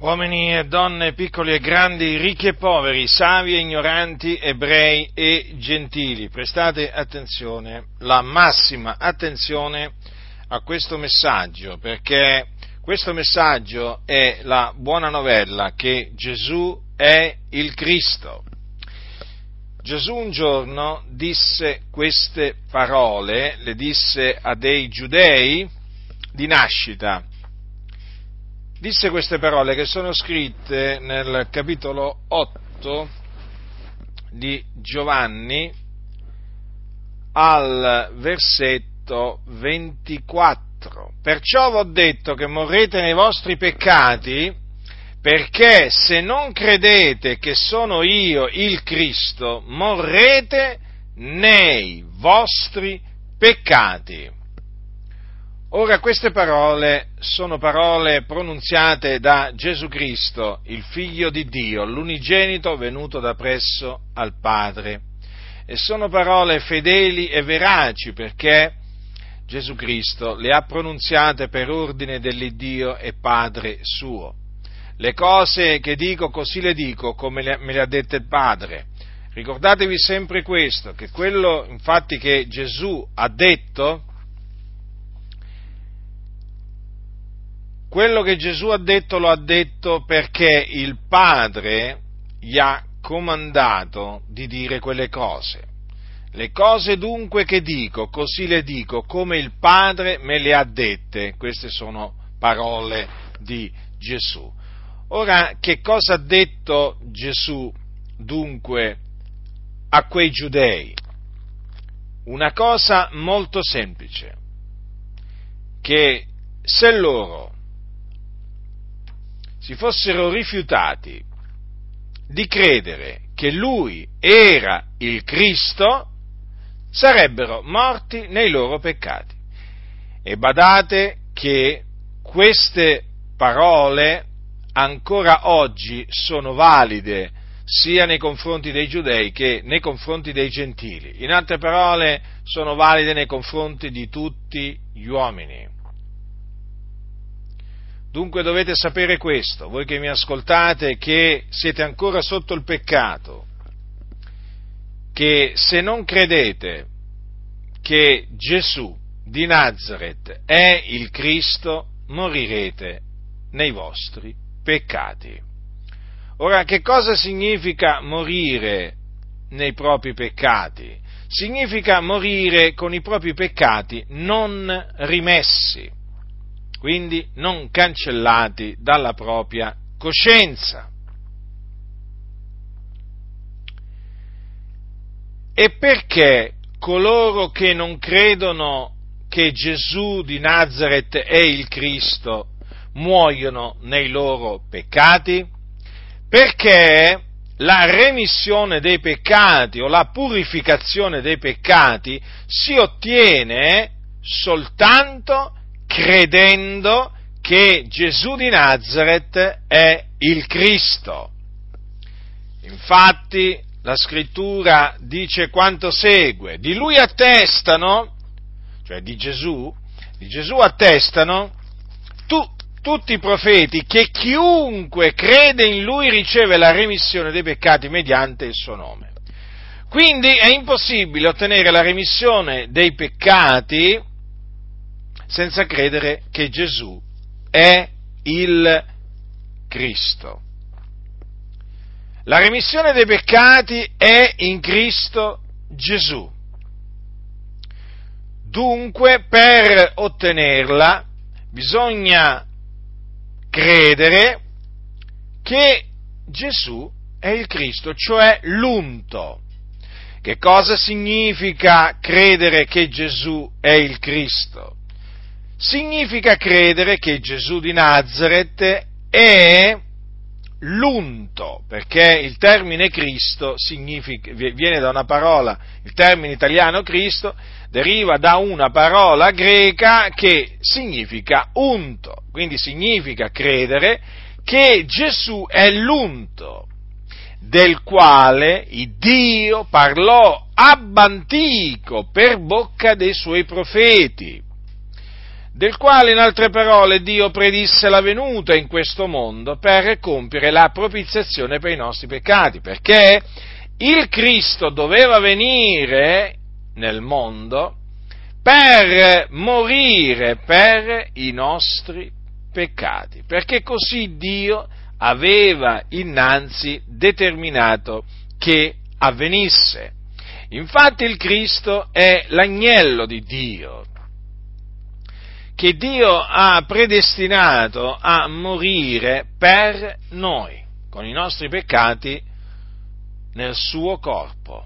Uomini e donne, piccoli e grandi, ricchi e poveri, savi e ignoranti, ebrei e gentili, prestate attenzione, la massima attenzione a questo messaggio, perché questo messaggio è la buona novella che Gesù è il Cristo. Gesù un giorno disse queste parole, le disse a dei giudei di nascita, disse queste parole che sono scritte nel capitolo 8 di Giovanni al versetto 24. Perciò ho detto che morrete nei vostri peccati, perché se non credete che sono io il Cristo, morrete nei vostri peccati. Ora queste parole sono parole pronunziate da Gesù Cristo, il figlio di Dio, l'unigenito venuto da presso al Padre. E sono parole fedeli e veraci perché Gesù Cristo le ha pronunziate per ordine dell'Iddio e Padre suo. Le cose che dico così le dico come me le ha dette il Padre. Ricordatevi sempre questo, che quello infatti che Gesù ha detto, quello che Gesù ha detto lo ha detto perché il Padre gli ha comandato di dire quelle cose. Le cose dunque che dico, così le dico, come il Padre me le ha dette. Queste sono parole di Gesù. Ora, che cosa ha detto Gesù dunque a quei giudei? Una cosa molto semplice, che se loro si fossero rifiutati di credere che lui era il Cristo, sarebbero morti nei loro peccati. E badate che queste parole ancora oggi sono valide sia nei confronti dei giudei che nei confronti dei gentili. In altre parole, sono valide nei confronti di tutti gli uomini. Dunque dovete sapere questo, voi che mi ascoltate, che siete ancora sotto il peccato, che se non credete che Gesù di Nazareth è il Cristo, morirete nei vostri peccati. Ora, che cosa significa morire nei propri peccati? Significa morire con i propri peccati non rimessi quindi non cancellati dalla propria coscienza. E perché coloro che non credono che Gesù di Nazareth è il Cristo muoiono nei loro peccati? Perché la remissione dei peccati o la purificazione dei peccati si ottiene soltanto credendo che Gesù di Nazareth è il Cristo. Infatti la scrittura dice quanto segue, di lui attestano, cioè di Gesù, di Gesù attestano tu, tutti i profeti che chiunque crede in lui riceve la remissione dei peccati mediante il suo nome. Quindi è impossibile ottenere la remissione dei peccati senza credere che Gesù è il Cristo. La remissione dei peccati è in Cristo Gesù. Dunque, per ottenerla bisogna credere che Gesù è il Cristo, cioè l'unto. Che cosa significa credere che Gesù è il Cristo? Significa credere che Gesù di Nazareth è l'unto, perché il termine Cristo viene da una parola, il termine italiano Cristo deriva da una parola greca che significa unto, quindi significa credere che Gesù è l'unto del quale Dio parlò ab antico per bocca dei suoi profeti del quale in altre parole Dio predisse la venuta in questo mondo per compiere la propiziazione per i nostri peccati, perché il Cristo doveva venire nel mondo per morire per i nostri peccati, perché così Dio aveva innanzi determinato che avvenisse. Infatti il Cristo è l'agnello di Dio, che Dio ha predestinato a morire per noi, con i nostri peccati, nel suo corpo.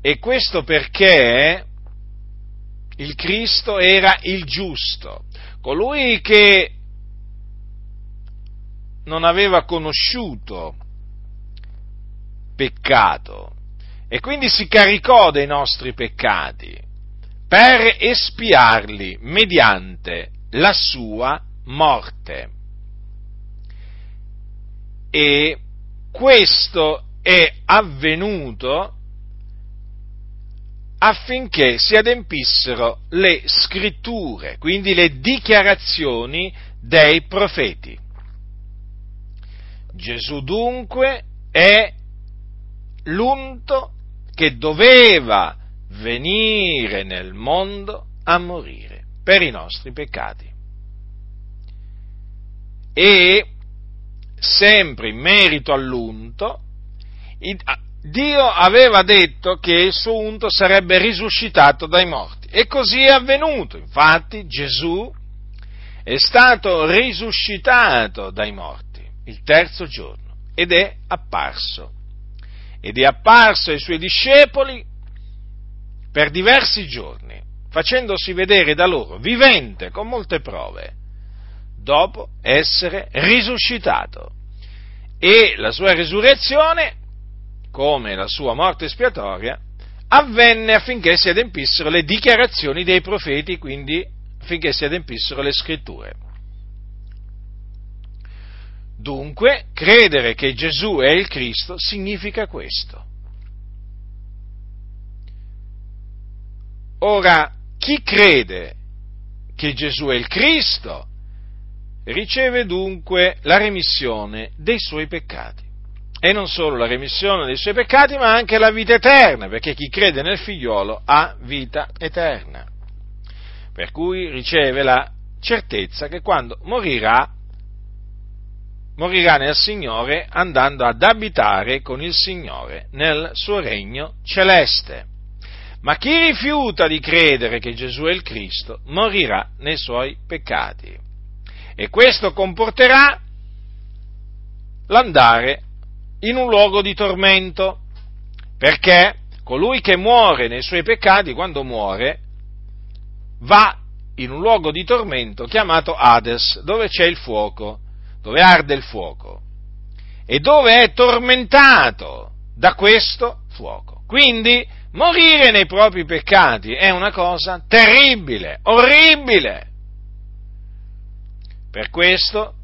E questo perché il Cristo era il giusto, colui che non aveva conosciuto peccato e quindi si caricò dei nostri peccati per espiarli mediante la sua morte. E questo è avvenuto affinché si adempissero le scritture, quindi le dichiarazioni dei profeti. Gesù dunque è l'unto che doveva venire nel mondo a morire per i nostri peccati. E sempre in merito all'unto, Dio aveva detto che il suo unto sarebbe risuscitato dai morti e così è avvenuto. Infatti Gesù è stato risuscitato dai morti il terzo giorno ed è apparso. Ed è apparso ai suoi discepoli per diversi giorni, facendosi vedere da loro vivente con molte prove, dopo essere risuscitato. E la sua risurrezione, come la sua morte espiatoria, avvenne affinché si adempissero le dichiarazioni dei profeti, quindi affinché si adempissero le scritture. Dunque, credere che Gesù è il Cristo significa questo. Ora, chi crede che Gesù è il Cristo riceve dunque la remissione dei suoi peccati. E non solo la remissione dei suoi peccati, ma anche la vita eterna, perché chi crede nel figliolo ha vita eterna. Per cui riceve la certezza che quando morirà, morirà nel Signore andando ad abitare con il Signore nel suo regno celeste. Ma chi rifiuta di credere che Gesù è il Cristo morirà nei suoi peccati. E questo comporterà l'andare in un luogo di tormento, perché colui che muore nei suoi peccati, quando muore, va in un luogo di tormento chiamato Hades, dove c'è il fuoco, dove arde il fuoco, e dove è tormentato da questo fuoco. Quindi morire nei propri peccati è una cosa terribile, orribile. Per questo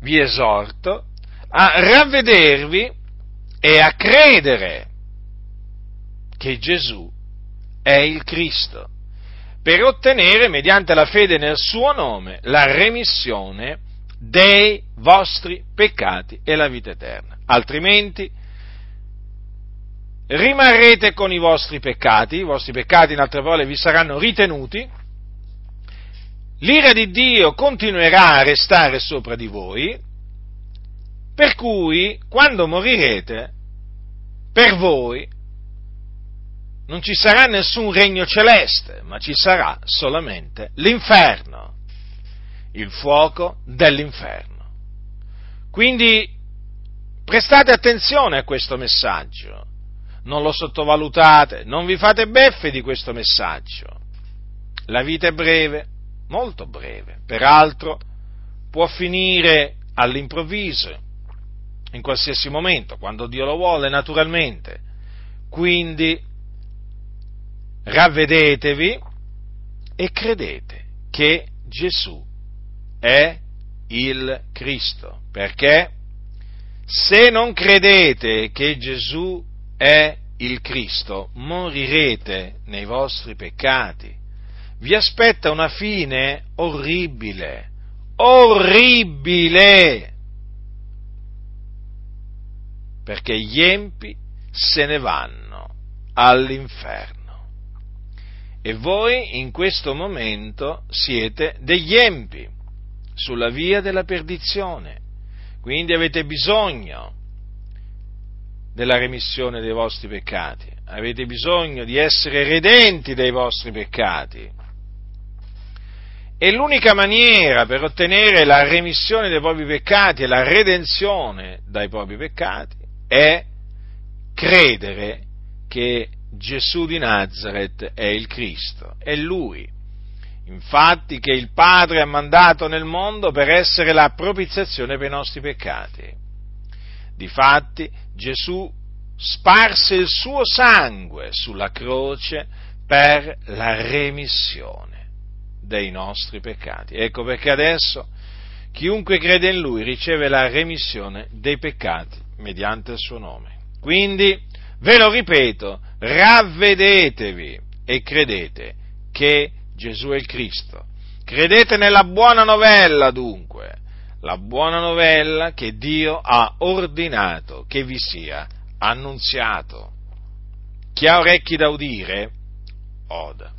vi esorto a ravvedervi e a credere che Gesù è il Cristo, per ottenere, mediante la fede nel suo nome, la remissione dei vostri peccati e la vita eterna. Altrimenti rimarrete con i vostri peccati, i vostri peccati in altre parole vi saranno ritenuti, l'ira di Dio continuerà a restare sopra di voi, per cui quando morirete, per voi non ci sarà nessun regno celeste, ma ci sarà solamente l'inferno, il fuoco dell'inferno. Quindi prestate attenzione a questo messaggio non lo sottovalutate, non vi fate beffe di questo messaggio. La vita è breve, molto breve, peraltro può finire all'improvviso, in qualsiasi momento, quando Dio lo vuole, naturalmente. Quindi ravvedetevi e credete che Gesù è il Cristo, perché se non credete che Gesù è il Cristo, morirete nei vostri peccati, vi aspetta una fine orribile, orribile, perché gli empi se ne vanno all'inferno. E voi in questo momento siete degli empi sulla via della perdizione. Quindi avete bisogno della remissione dei vostri peccati, avete bisogno di essere redenti dai vostri peccati. E l'unica maniera per ottenere la remissione dei propri peccati e la redenzione dai propri peccati è credere che Gesù di Nazareth è il Cristo, è Lui infatti che il Padre ha mandato nel mondo per essere la propiziazione per i nostri peccati. Difatti Gesù sparse il suo sangue sulla croce per la remissione dei nostri peccati. Ecco perché adesso chiunque crede in Lui riceve la remissione dei peccati mediante il suo nome. Quindi, ve lo ripeto, ravvedetevi e credete che Gesù è il Cristo. Credete nella buona novella dunque, la buona novella che Dio ha ordinato che vi sia annunziato. Chi ha orecchi da udire, oda.